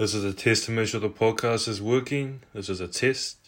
This is a test to make sure the podcast is working. This is a test.